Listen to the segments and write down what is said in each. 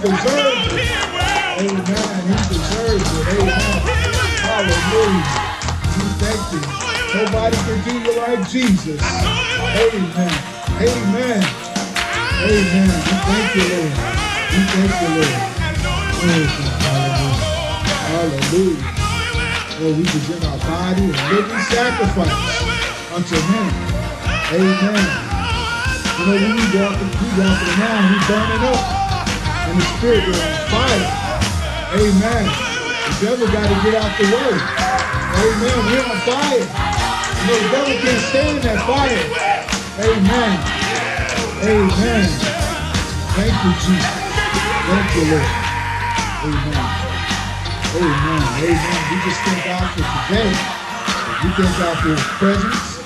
deserves it. Amen. He deserves it. Amen. Hallelujah. We thank you. Nobody can do you like Jesus. Amen. Amen. Amen. We thank you, Lord. We thank you, Lord. Hallelujah. Hallelujah. Lord, we present our body a living sacrifice unto him. Amen. You know, we walking, we walking around, we burning up. The spirit is on. Amen. The devil got to get out the way. Amen. We're on fire. You the devil can't stand that fire. Amen. Amen. Thank you, Jesus. Thank you, Lord. Amen. Amen. Amen. We just thank God for today. We thank God for his presence.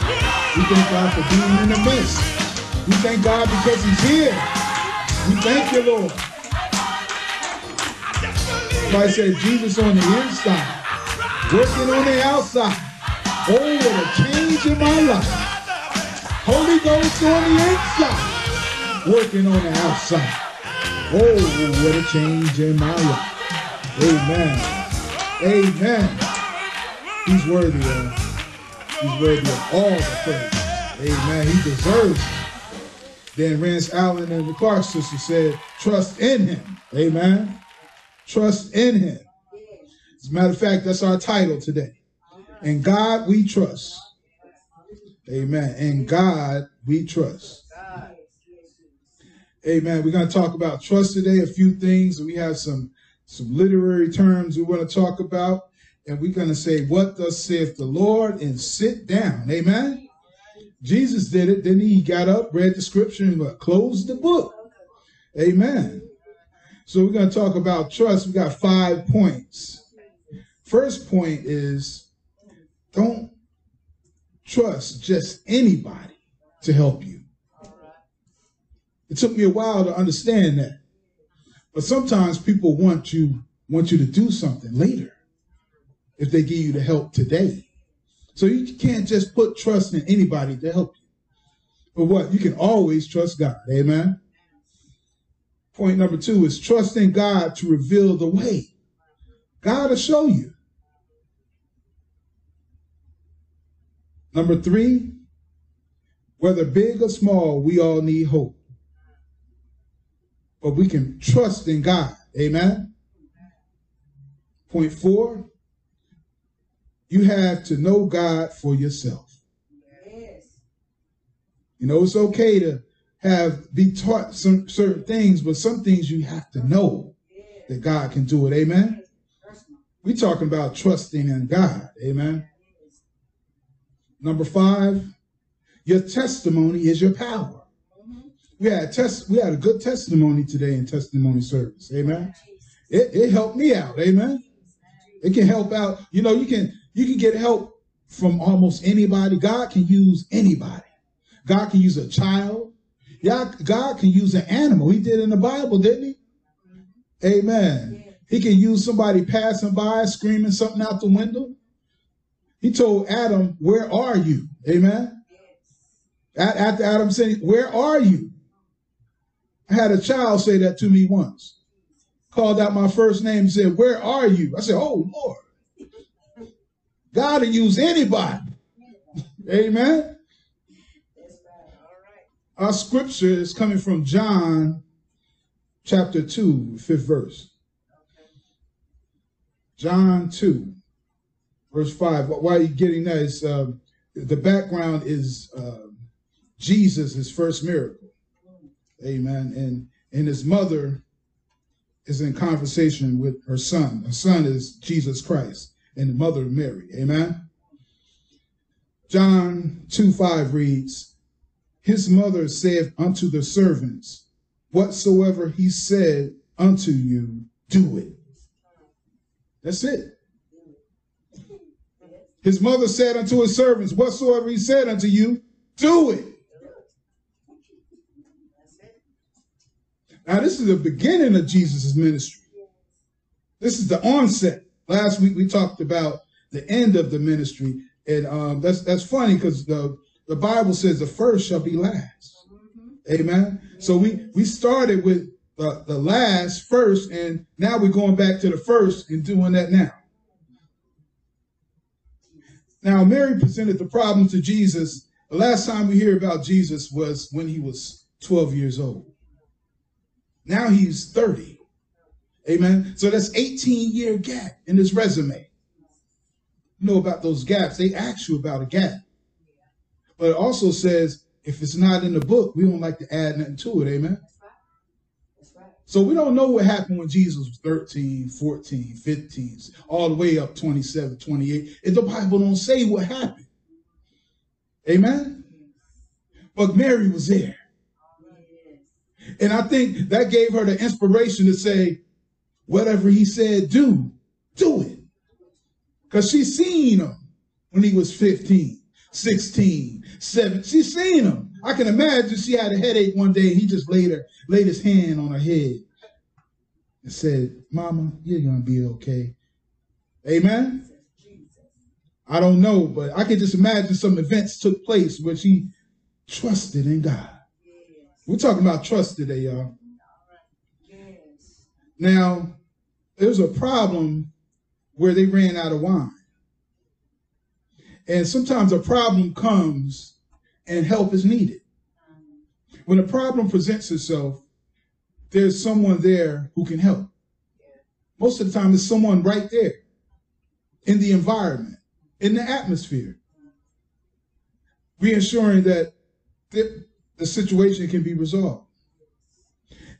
We thank God for being in the midst. We thank God because he's here. We thank you, Lord. Somebody said Jesus on the inside, working on the outside. Oh, what a change in my life. Holy Ghost on the inside, working on the outside. Oh, what a change in my life. Amen. Amen. He's worthy of, he's worthy of all the praise. Amen. He deserves it. Then Rance Allen and the Clark sister said, trust in him. Amen. Trust in him. As a matter of fact, that's our title today. In God we trust. Amen. In God we trust. Amen. We're going to talk about trust today, a few things. We have some, some literary terms we want to talk about. And we're going to say, what thus saith the Lord, and sit down. Amen. Jesus did it, didn't he? Got up, read the scripture, and closed the book. Amen. So we're going to talk about trust. We got five points. First point is don't trust just anybody to help you. It took me a while to understand that. But sometimes people want you want you to do something later if they give you the help today. So you can't just put trust in anybody to help you. But what? You can always trust God. Amen. Point number two is trust in God to reveal the way. God will show you. Number three, whether big or small, we all need hope. But we can trust in God. Amen. Point four, you have to know God for yourself. Yes. You know, it's okay to have be taught some certain things, but some things you have to know that God can do it. Amen. We're talking about trusting in God. Amen. Number five, your testimony is your power. We had test. We had a good testimony today in testimony service. Amen. It, it helped me out. Amen. It can help out. You know, you can you can get help from almost anybody. God can use anybody. God can use a child. God can use an animal. He did in the Bible, didn't he? Amen. He can use somebody passing by, screaming something out the window. He told Adam, Where are you? Amen. After Adam said, Where are you? I had a child say that to me once. Called out my first name and said, Where are you? I said, Oh, Lord. God will use anybody. Amen. Our scripture is coming from John chapter 2, fifth verse. John 2, verse 5. Why are you getting that? Is um, the background is uh, Jesus, his first miracle. Amen. And and his mother is in conversation with her son. Her son is Jesus Christ and the mother of Mary. Amen. John 2 5 reads, His mother said unto the servants, Whatsoever he said unto you, do it. That's it. His mother said unto his servants, Whatsoever he said unto you, do it. Now, this is the beginning of Jesus' ministry. This is the onset. Last week we talked about the end of the ministry, and um, that's that's funny because the the Bible says the first shall be last. Amen. So we we started with the, the last first, and now we're going back to the first and doing that now. Now, Mary presented the problem to Jesus. The last time we hear about Jesus was when he was 12 years old. Now he's 30. Amen. So that's 18 year gap in his resume. You know about those gaps. They ask you about a gap. But it also says if it's not in the book, we don't like to add nothing to it. Amen. So we don't know what happened when Jesus was 13, 14, 15, all the way up 27, 28. If the Bible don't say what happened. Amen. But Mary was there. And I think that gave her the inspiration to say, whatever he said, do, do it. Because she seen him when he was 15, 16, 7. She seen him. I can imagine she had a headache one day. He just laid her, laid his hand on her head and said, Mama, you're going to be okay. Amen. I don't know, but I can just imagine some events took place where she trusted in God. We're talking about trust today, y'all. Now, there's a problem where they ran out of wine. And sometimes a problem comes and help is needed. When a problem presents itself, there's someone there who can help. Most of the time, it's someone right there in the environment, in the atmosphere, reassuring that the, the situation can be resolved.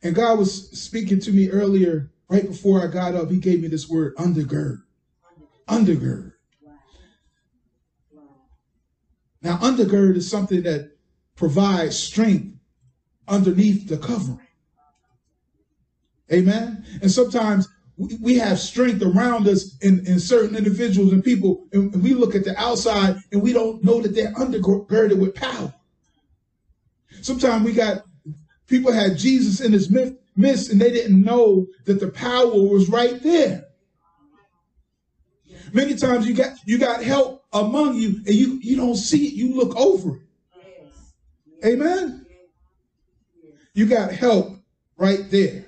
And God was speaking to me earlier, right before I got up. He gave me this word undergird. Undergird. Now, undergird is something that provides strength underneath the covering. Amen. And sometimes we have strength around us in, in certain individuals and people, and we look at the outside and we don't know that they're undergirded with power. Sometimes we got people had Jesus in his midst and they didn't know that the power was right there. Many times you got you got help among you and you, you don't see it, you look over it. Amen. You got help right there.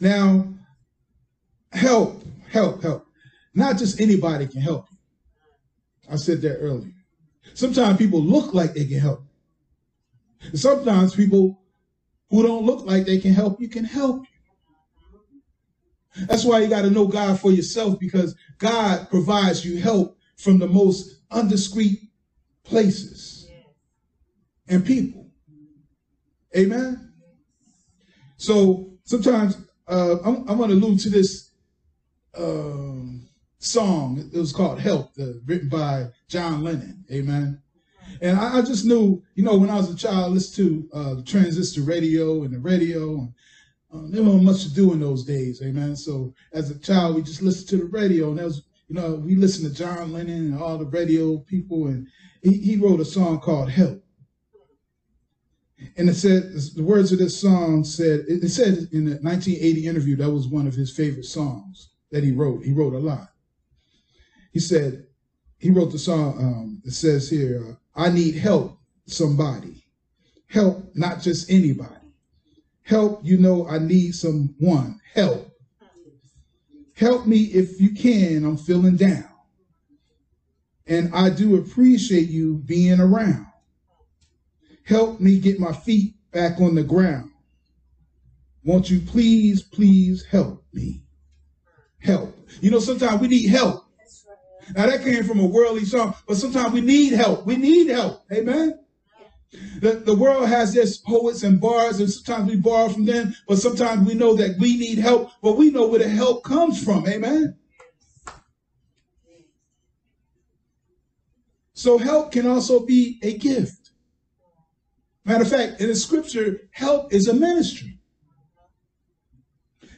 Now, help, help, help. Not just anybody can help you. I said that earlier. Sometimes people look like they can help. Sometimes people who don't look like they can help you can help you. That's why you got to know God for yourself because God provides you help from the most undiscreet places and people. Amen. So sometimes uh, I'm, I'm going to allude to this um, song. It was called Help, written by John Lennon. Amen. And I, I, just knew, you know, when I was a child, I listened to uh, the transistor radio and the radio. And, um, there wasn't much to do in those days. Amen. So as a child, we just listened to the radio. And that was, you know, we listened to John Lennon and all the radio people. And he, he wrote a song called Help. And it said, the words of this song said, it said in the 1980 interview, that was one of his favorite songs that he wrote. He wrote a lot. He said, he wrote the song, um, it says here, uh, I need help, somebody. Help, not just anybody. Help, you know, I need someone. Help. Help me if you can, I'm feeling down. And I do appreciate you being around. Help me get my feet back on the ground. Won't you please, please help me? Help. You know, sometimes we need help. Now that came from a worldly song, but sometimes we need help. We need help. Amen. The, the world has its poets and bars, and sometimes we borrow from them, but sometimes we know that we need help, but we know where the help comes from. Amen. So help can also be a gift. Matter of fact, in the scripture, help is a ministry.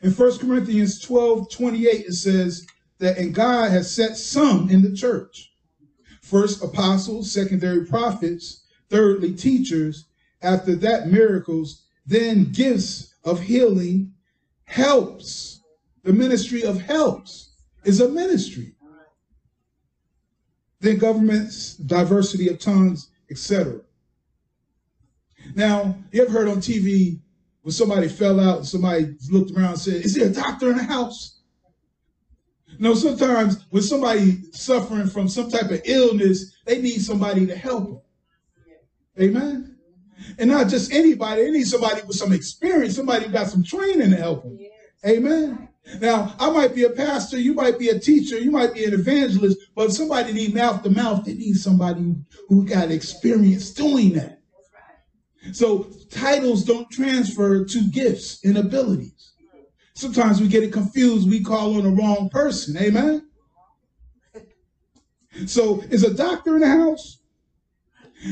In 1 Corinthians 12 28, it says that, and God has set some in the church. First, apostles, secondary prophets, thirdly, teachers, after that, miracles, then gifts of healing, helps. The ministry of helps is a ministry. Then governments, diversity of tongues, etc. Now, you ever heard on TV when somebody fell out and somebody looked around and said, Is there a doctor in the house? No, sometimes when somebody suffering from some type of illness, they need somebody to help them. Amen. And not just anybody, they need somebody with some experience, somebody who got some training to help them. Amen. Now, I might be a pastor, you might be a teacher, you might be an evangelist, but somebody need mouth to mouth, they need somebody who got experience doing that. So titles don't transfer to gifts and abilities. Sometimes we get it confused. We call on the wrong person. Amen. So is a doctor in the house?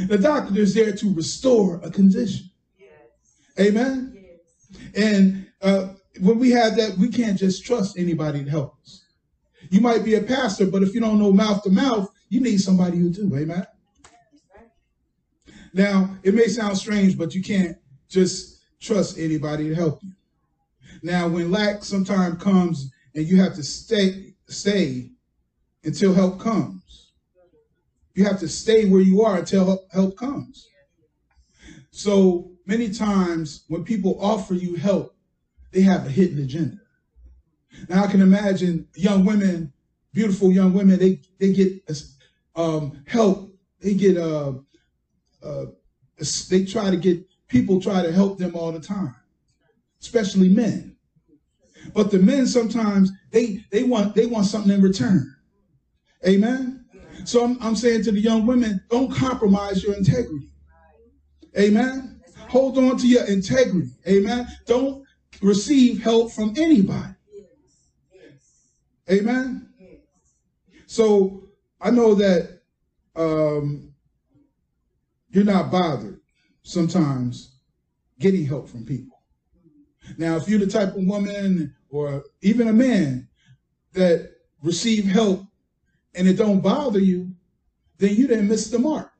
The doctor is there to restore a condition. Amen. And uh, when we have that, we can't just trust anybody to help us. You might be a pastor, but if you don't know mouth to mouth, you need somebody who do. Amen. Now, it may sound strange, but you can't just trust anybody to help you. Now, when lack sometimes comes and you have to stay, stay until help comes. You have to stay where you are until help comes. So many times when people offer you help, they have a hidden agenda. Now I can imagine young women, beautiful young women, they, they get um, help, they get uh, uh, they try to get people try to help them all the time, especially men. But the men sometimes they they want they want something in return. Amen. So I'm, I'm saying to the young women, don't compromise your integrity. Amen. Hold on to your integrity. Amen. Don't receive help from anybody. Amen. So I know that um, you're not bothered sometimes getting help from people. Now, if you're the type of woman or even a man that receive help and it don't bother you, then you didn't miss the mark.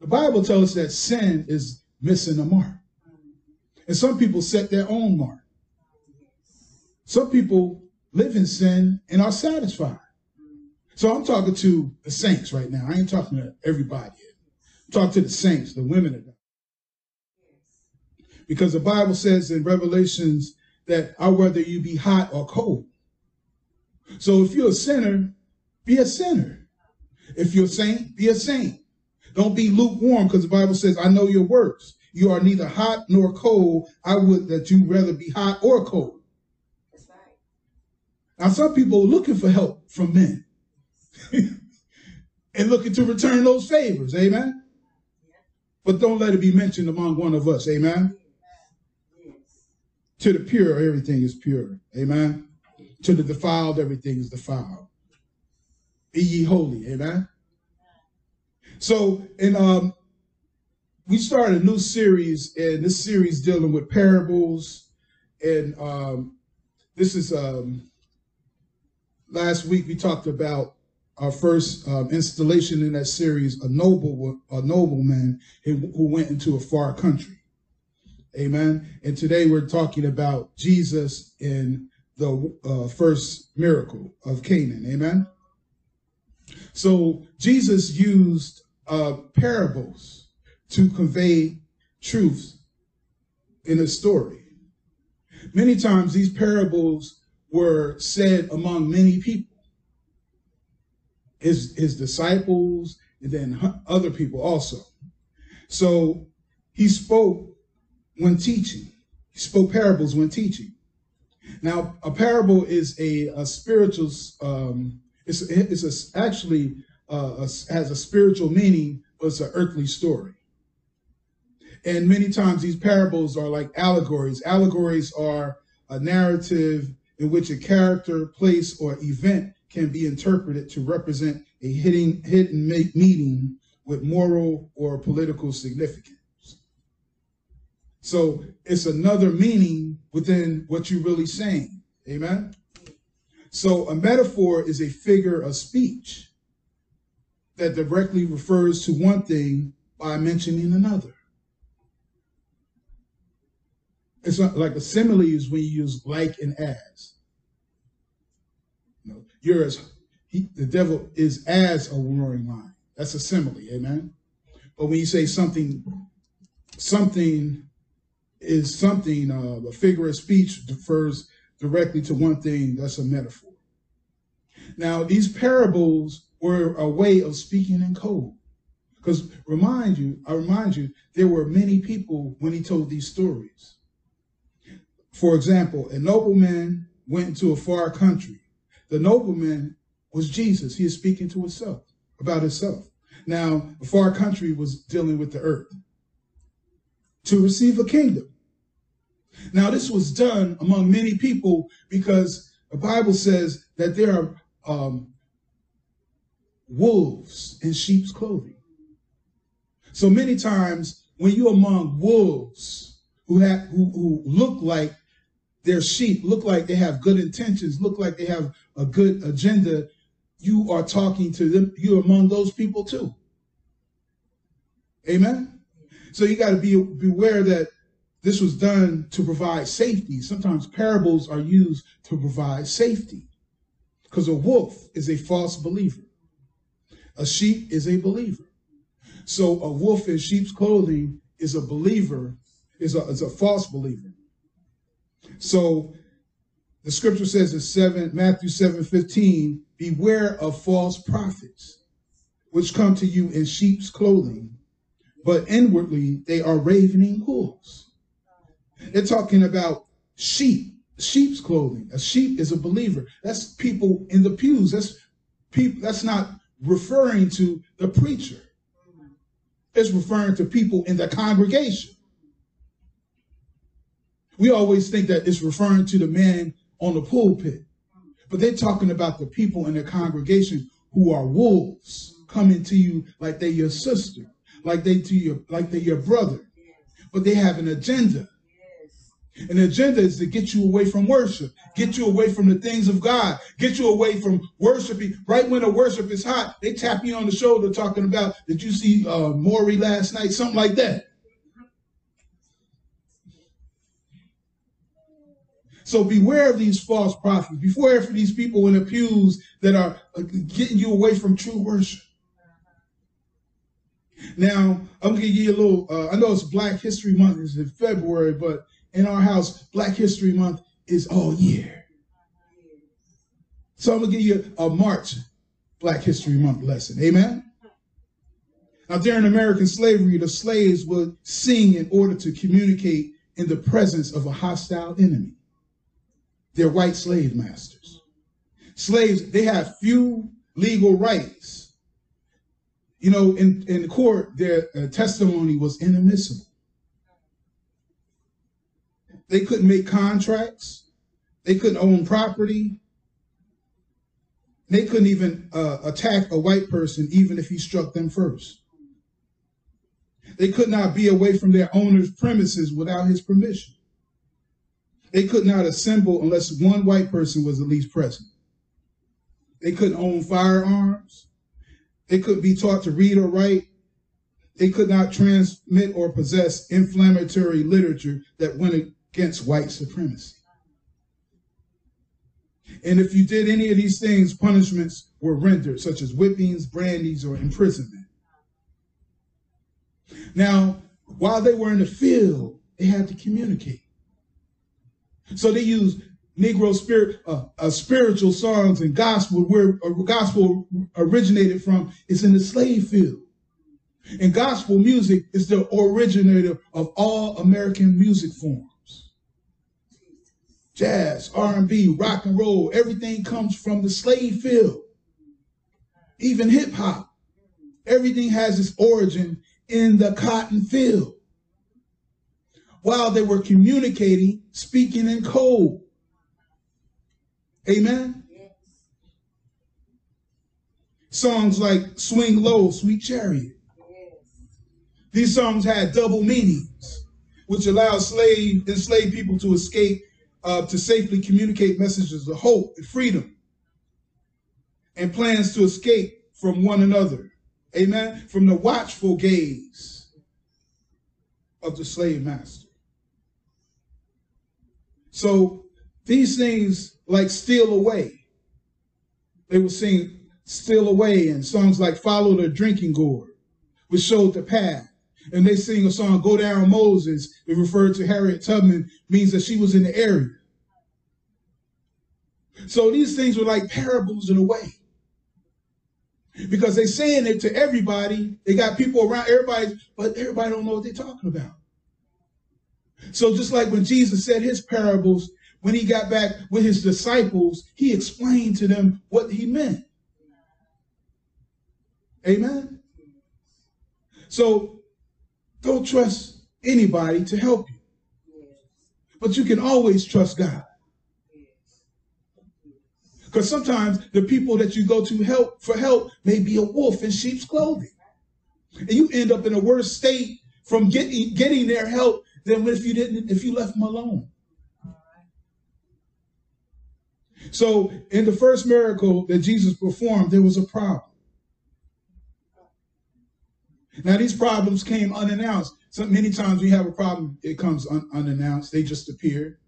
The Bible tells us that sin is missing the mark. And some people set their own mark. Some people live in sin and are satisfied. So I'm talking to the saints right now. I ain't talking to everybody. Talk to the saints, the women of God. Because the Bible says in Revelations that I whether you be hot or cold. So if you're a sinner, be a sinner. If you're a saint, be a saint. Don't be lukewarm because the Bible says, I know your works. You are neither hot nor cold. I would that you rather be hot or cold. That's right. Now, some people are looking for help from men and looking to return those favors. Amen. But don't let it be mentioned among one of us. Amen. To the pure, everything is pure. Amen. To the defiled, everything is defiled. Be ye holy. Amen. So, and um, we started a new series, and this series dealing with parables. And um, this is um, last week we talked about our first um, installation in that series, a noble, a nobleman who, went into a far country. Amen. And today we're talking about Jesus in the uh, first miracle of Canaan. Amen. So Jesus used uh, parables to convey truths in a story. Many times these parables were said among many people his his disciples, and then other people also. So he spoke when teaching. He spoke parables when teaching. Now, a parable is a, a spiritual. Um, it's it's actually uh, a, has a spiritual meaning, but it's an earthly story. And many times these parables are like allegories. Allegories are a narrative in which a character, place, or event can be interpreted to represent a hidden, hidden meaning with moral or political significance. So it's another meaning within what you're really saying. Amen. So a metaphor is a figure of speech that directly refers to one thing by mentioning another. It's not like a simile is when you use like and as. You know, you're as he, the devil is as a roaring lion. That's a simile, amen. But when you say something something is something, uh, a figure of speech refers directly to one thing that's a metaphor. Now, these parables were a way of speaking in code. Because remind you, I remind you, there were many people when he told these stories. For example, a nobleman went into a far country. The nobleman was Jesus. He is speaking to himself about himself. Now, a far country was dealing with the earth to receive a kingdom. Now, this was done among many people because the Bible says that there are um, wolves in sheep's clothing. So many times when you're among wolves who have who, who look like they're sheep, look like they have good intentions, look like they have a good agenda, you are talking to them, you're among those people too. Amen. So you got to be beware that this was done to provide safety. Sometimes parables are used to provide safety because a wolf is a false believer. A sheep is a believer. So a wolf in sheep's clothing is a believer, is a, is a false believer. So the scripture says in 7, Matthew 7 15, beware of false prophets, which come to you in sheep's clothing, but inwardly they are ravening wolves. They're talking about sheep, sheep's clothing. A sheep is a believer. That's people in the pews. That's people. That's not referring to the preacher. It's referring to people in the congregation. We always think that it's referring to the man on the pulpit, but they're talking about the people in the congregation who are wolves coming to you like they're your sister, like they to your like they're your brother, but they have an agenda. An agenda is to get you away from worship, get you away from the things of God, get you away from worshiping. Right when the worship is hot, they tap you on the shoulder talking about, did you see uh, Maury last night? Something like that. So beware of these false prophets. Beware of these people in the pews that are uh, getting you away from true worship. Now, I'm going to give you a little, uh, I know it's Black History Month, it's in February, but in our house, Black History Month is all year. So I'm going to give you a March Black History Month lesson. Amen? Now, during American slavery, the slaves would sing in order to communicate in the presence of a hostile enemy. They're white slave masters. Slaves, they have few legal rights. You know, in, in court, their uh, testimony was inadmissible. They couldn't make contracts. They couldn't own property. They couldn't even uh, attack a white person, even if he struck them first. They could not be away from their owner's premises without his permission. They could not assemble unless one white person was at least present. They couldn't own firearms. They couldn't be taught to read or write. They could not transmit or possess inflammatory literature that went against white supremacy. And if you did any of these things, punishments were rendered, such as whippings, brandies, or imprisonment. Now, while they were in the field, they had to communicate. So they used Negro spirit, uh, uh, spiritual songs and gospel, where uh, gospel originated from is in the slave field. And gospel music is the originator of all American music forms jazz, R&B, rock and roll, everything comes from the slave field. Even hip hop. Everything has its origin in the cotton field. While they were communicating, speaking in code. Amen. Songs like Swing Low, Sweet Chariot. These songs had double meanings, which allowed slave enslaved people to escape uh, to safely communicate messages of hope and freedom and plans to escape from one another. Amen. From the watchful gaze of the slave master. So these things like steal away. They would sing steal away and songs like follow the drinking gourd, which showed the path. And they sing a song, Go Down Moses. It referred to Harriet Tubman, means that she was in the area. So these things were like parables in a way. Because they saying it to everybody. They got people around everybody, but everybody don't know what they're talking about. So just like when Jesus said his parables, when he got back with his disciples, he explained to them what he meant. Amen. So don't trust anybody to help you. But you can always trust God. Because sometimes the people that you go to help for help may be a wolf in sheep's clothing. And you end up in a worse state from getting getting their help than if you didn't if you left them alone. So in the first miracle that Jesus performed, there was a problem. Now these problems came unannounced. So many times we have a problem, it comes un unannounced. They just appear.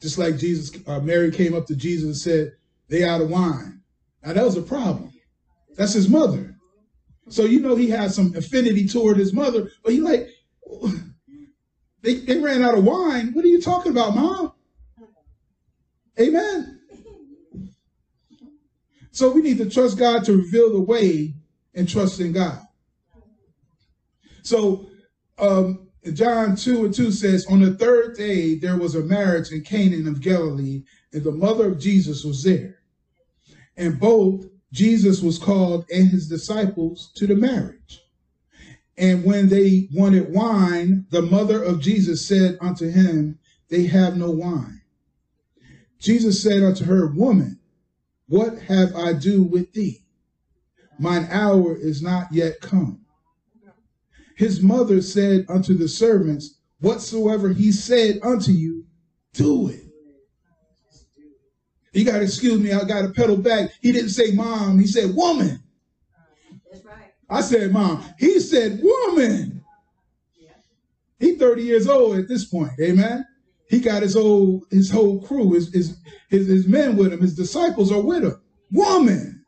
Just like Jesus, uh, Mary came up to Jesus and said, they out of wine. Now that was a problem. That's his mother. So you know he had some affinity toward his mother, but he like, they, they ran out of wine. What are you talking about, mom? Amen. So we need to trust God to reveal the way and trust in God. So um, John 2 and 2 says, On the third day there was a marriage in Canaan of Galilee, and the mother of Jesus was there. And both Jesus was called and his disciples to the marriage. And when they wanted wine, the mother of Jesus said unto him, They have no wine. Jesus said unto her, Woman, what have I do with thee? Mine hour is not yet come. His mother said unto the servants, Whatsoever he said unto you, do it. You got to excuse me, I got to pedal back. He didn't say mom, he said woman. That's right. I said mom. He said woman. Yeah. He's 30 years old at this point. Amen. He got his old his whole crew, his his his, his men with him, his disciples are with him. Woman.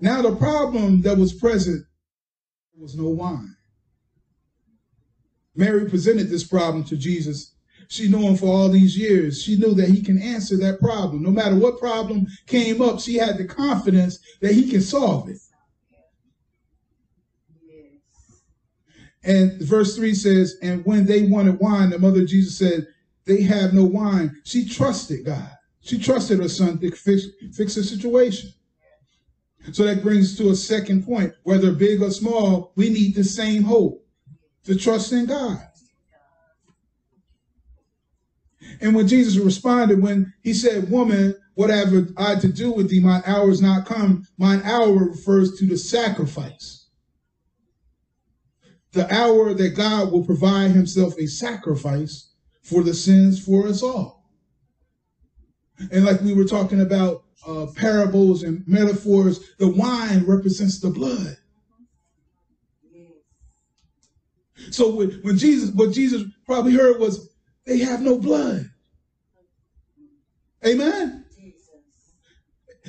Now the problem that was present was no wine. Mary presented this problem to Jesus. She knew him for all these years. She knew that he can answer that problem. No matter what problem came up, she had the confidence that he can solve it. And verse 3 says, And when they wanted wine, the mother of Jesus said, They have no wine. She trusted God. She trusted her son to fix, fix the situation. So that brings to a second point. Whether big or small, we need the same hope to trust in God. And when Jesus responded, when he said, Woman, what have I to do with thee? My hour is not come. Mine hour refers to the sacrifice the hour that God will provide himself a sacrifice for the sins for us all. And like we were talking about uh, parables and metaphors, the wine represents the blood. So when, Jesus, what Jesus probably heard was, they have no blood. Amen.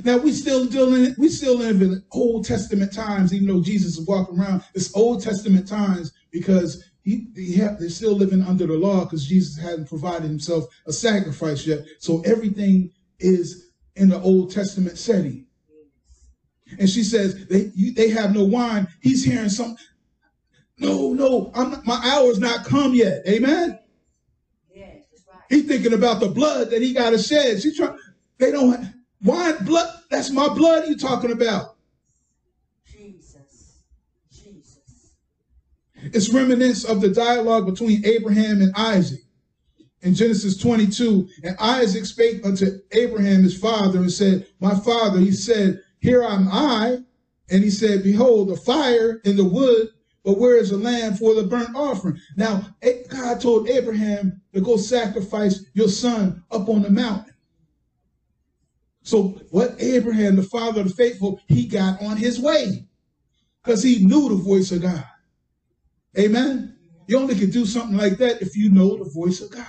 Now we still dealing, we still live in Old Testament times, even though Jesus is walking around. It's Old Testament times because he, he they're still living under the law because Jesus hadn't provided himself a sacrifice yet. So everything is in the Old Testament setting. And she says they you, they have no wine. He's hearing some. No, no, I'm my hour's not come yet. Amen. Yes, right. He's thinking about the blood that he got to shed. She trying. They don't. Wine, blood, that's my blood you talking about. Jesus. Jesus. It's remnants of the dialogue between Abraham and Isaac. In Genesis 22, and Isaac spake unto Abraham his father and said, My father, he said, Here am I. And he said, Behold, the fire and the wood, but where is the lamb for the burnt offering? Now, God told Abraham to go sacrifice your son up on the mountain. So what Abraham, the father of the faithful, he got on his way because he knew the voice of God. Amen. You only can do something like that if you know the voice of God.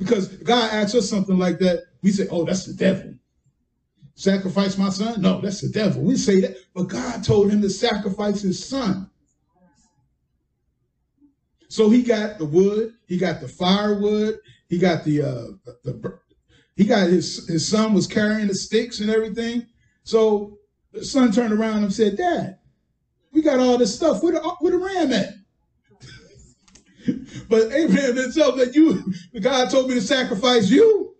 Because God asks us something like that, we say, oh, that's the devil. Sacrifice my son? No, that's the devil. We say that. But God told him to sacrifice his son. So he got the wood, he got the firewood, he got the uh the, he got his his son was carrying the sticks and everything. So the son turned around and said, Dad, we got all this stuff. Where the, where the ram at? But Abraham didn't that you, God told me to sacrifice you.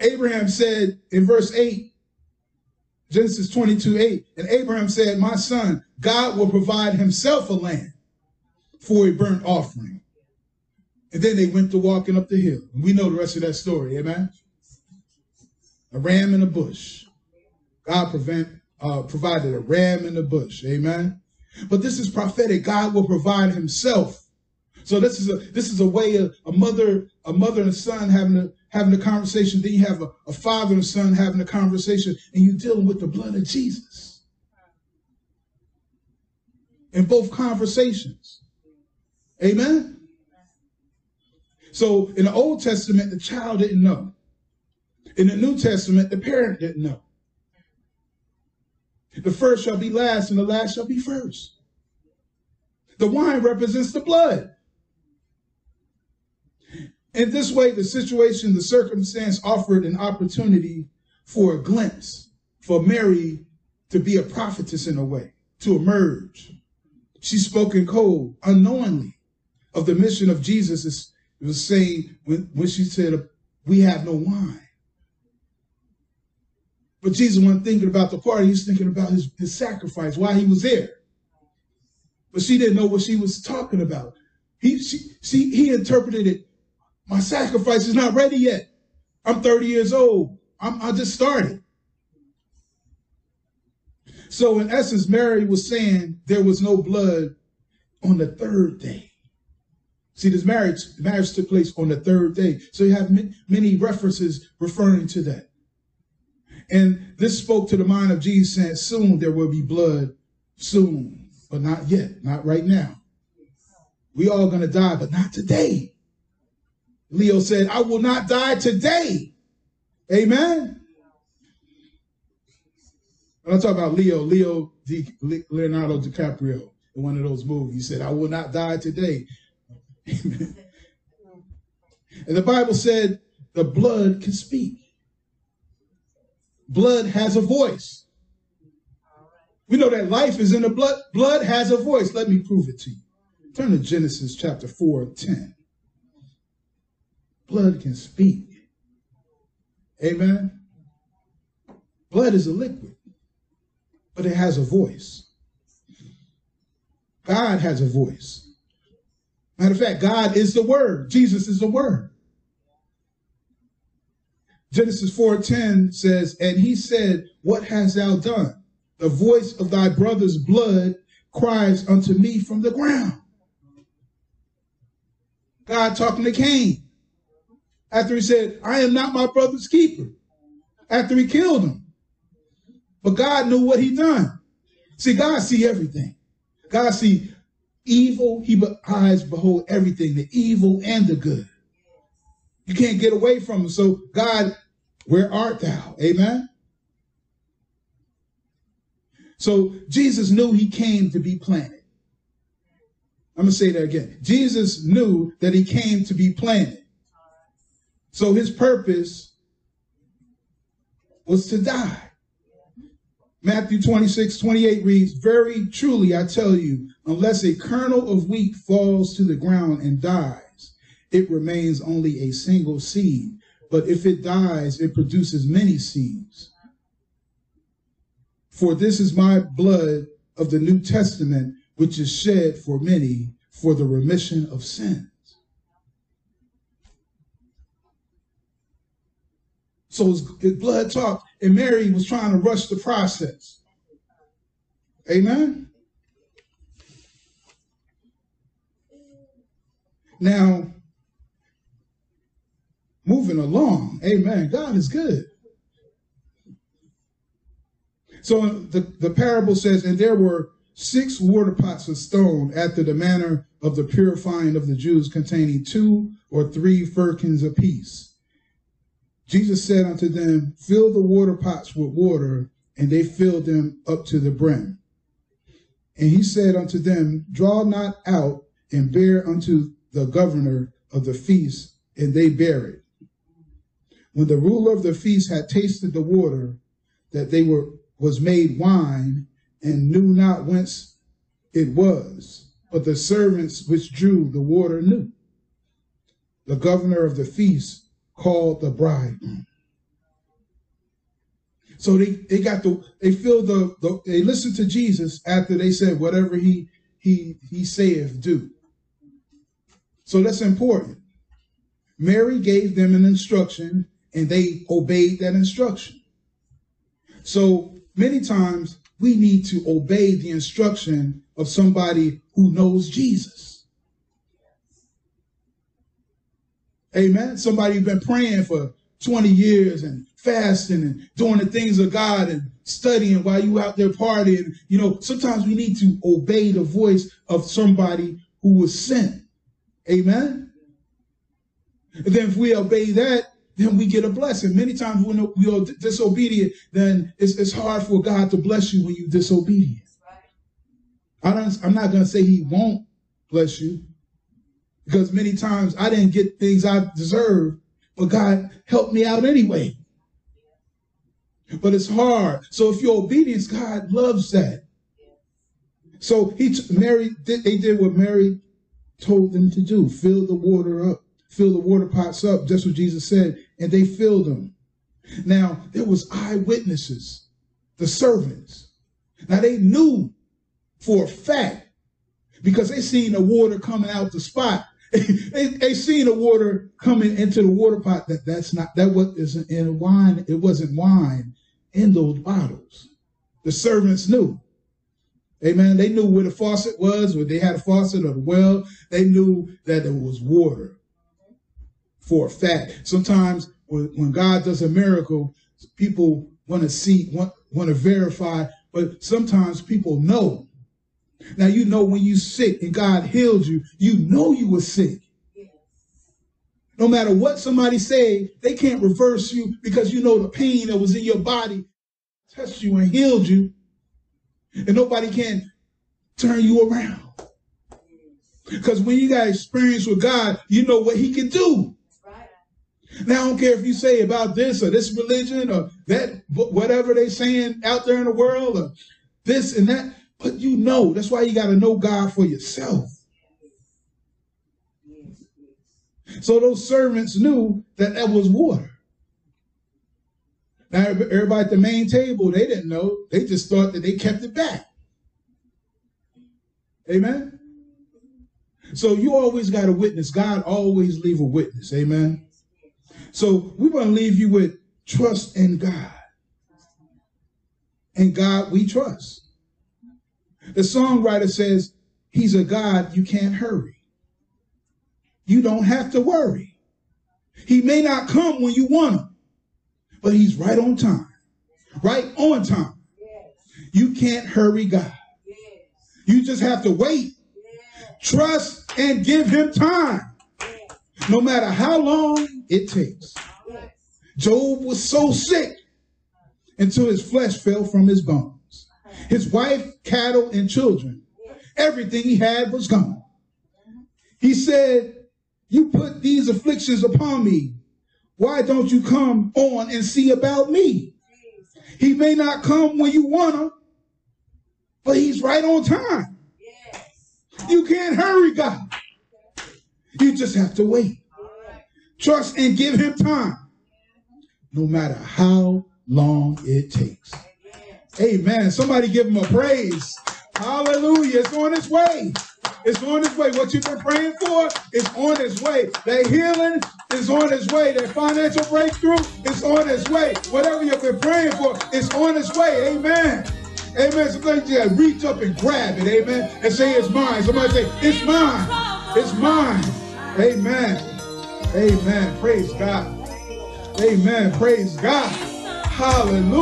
Abraham said in verse 8, Genesis 22 8, and Abraham said, My son, God will provide himself a lamb for a burnt offering. And then they went to walking up the hill. We know the rest of that story, amen? A ram in a bush. God prevent, uh, provided a ram in the bush, amen? But this is prophetic. God will provide himself. So this is a this is a way of a mother, a mother and son having a having a conversation. Then you have a, a father and son having a conversation, and you're dealing with the blood of Jesus. In both conversations. Amen. So in the Old Testament, the child didn't know. In the New Testament, the parent didn't know. The first shall be last, and the last shall be first. The wine represents the blood. In this way, the situation, the circumstance offered an opportunity for a glimpse, for Mary to be a prophetess in a way, to emerge. She spoke in code, unknowingly, of the mission of Jesus. It was saying when, when she said, We have no wine. But Jesus wasn't thinking about the party, he was thinking about his, his sacrifice, why he was there. But she didn't know what she was talking about. He, she, she, he interpreted it, my sacrifice is not ready yet. I'm 30 years old. I'm, I just started. So in essence, Mary was saying there was no blood on the third day. See, this marriage, marriage took place on the third day. So you have many references referring to that. And this spoke to the mind of Jesus saying, soon there will be blood, soon, but not yet, not right now. We all gonna die, but not today. Leo said, I will not die today. Amen. When I talk about Leo, Leo Di, Leonardo DiCaprio in one of those movies, he said, I will not die today. Amen. And the Bible said the blood can speak blood has a voice. We know that life is in the blood. Blood has a voice. Let me prove it to you. Turn to Genesis chapter 4, 10. Blood can speak. Amen. Blood is a liquid, but it has a voice. God has a voice. Matter of fact, God is the Word. Jesus is the Word. Genesis 4:10 says, "And he said, What hast thou done? The voice of thy brother's blood cries unto me from the ground." God talking to Cain. After he said, "I am not my brother's keeper." After he killed him. But God knew what he done. See, God see everything. God see evil, he eyes behold everything, the evil and the good. You can't get away from him. So God where art thou? Amen. So Jesus knew he came to be planted. I'm going to say that again. Jesus knew that he came to be planted. So his purpose was to die. Matthew 26, 28 reads, Very truly I tell you, unless a kernel of wheat falls to the ground and dies, it remains only a single seed. But if it dies, it produces many seeds. For this is my blood of the New Testament, which is shed for many for the remission of sins. So his, blood talk, and Mary was trying to rush the process. Amen. Now, moving along. Amen. God is good. So the, the parable says, and there were six water pots of stone after the manner of the purifying of the Jews, containing two or three firkins apiece. Jesus said unto them, Fill the water pots with water, and they filled them up to the brim. And he said unto them, Draw not out and bear unto the governor of the feast, and they bear it. When the ruler of the feast had tasted the water that they were was made wine, and knew not whence it was, but the servants which drew the water knew. The governor of the feast called the bride. So they, they got the they feel the, the they listened to Jesus after they said whatever he he he saith do. So that's important. Mary gave them an instruction and they obeyed that instruction. So many times we need to obey the instruction of somebody who knows Jesus. Amen. Somebody who's been praying for 20 years and fasting and doing the things of God and studying while you out there partying. You know, sometimes we need to obey the voice of somebody who was sent. Amen. And then if we obey that, then we get a blessing. Many times when we are disobedient, then it's, it's hard for God to bless you when you're disobedient. I don't, I'm not going to say he won't bless you because many times I didn't get things I deserved, but God helped me out anyway. But it's hard. So if you're obedience, God loves that. So he Mary they did what Mary told them to do: fill the water up fill the water pots up, just what Jesus said, and they filled them. Now, there was eyewitnesses, the servants. Now, they knew for a fact, because they seen the water coming out the spot. they, they seen the water coming into the water pot. That that's not that was isn't in wine. It wasn't wine in those bottles. The servants knew. Amen. They knew where the faucet was, where they had a faucet or the well. They knew that there was water for a fact. Sometimes when God does a miracle, people want to see, want, want to verify, but sometimes people know. Now, you know when you sick and God healed you, you know you were sick. No matter what somebody say, they can't reverse you because you know the pain that was in your body touched you and healed you. And nobody can turn you around. Because when you got experience with God, you know what he can do. Now, I don't care if you say about this or this religion or that, whatever they saying out there in the world or this and that, but you know, that's why you got to know God for yourself. So those servants knew that that was water. Now, everybody at the main table, they didn't know. They just thought that they kept it back. Amen? So you always got a witness. God always leave a witness. Amen? So we want to leave you with trust in God. And God we trust. The songwriter says, He's a God you can't hurry. You don't have to worry. He may not come when you want him, but he's right on time. Right on time. You can't hurry God. You just have to wait. Trust and give him time. No matter how long it takes. Job was so sick until his flesh fell from his bones. His wife, cattle, and children, everything he had was gone. He said, You put these afflictions upon me. Why don't you come on and see about me? He may not come when you want him, but he's right on time. You can't hurry God. You just have to wait. Trust and give him time, no matter how long it takes. Amen. Somebody give him a praise. Hallelujah. It's on its way. It's on its way. What you've been praying for is on its way. That healing is on its way. That financial breakthrough is on its way. Whatever you've been praying for is on its way. Amen. Amen. Somebody just reach up and grab it. Amen. And say it's mine. Somebody say, it's mine. It's mine. Amen. Amen. Praise God. Amen. Praise God. Hallelujah.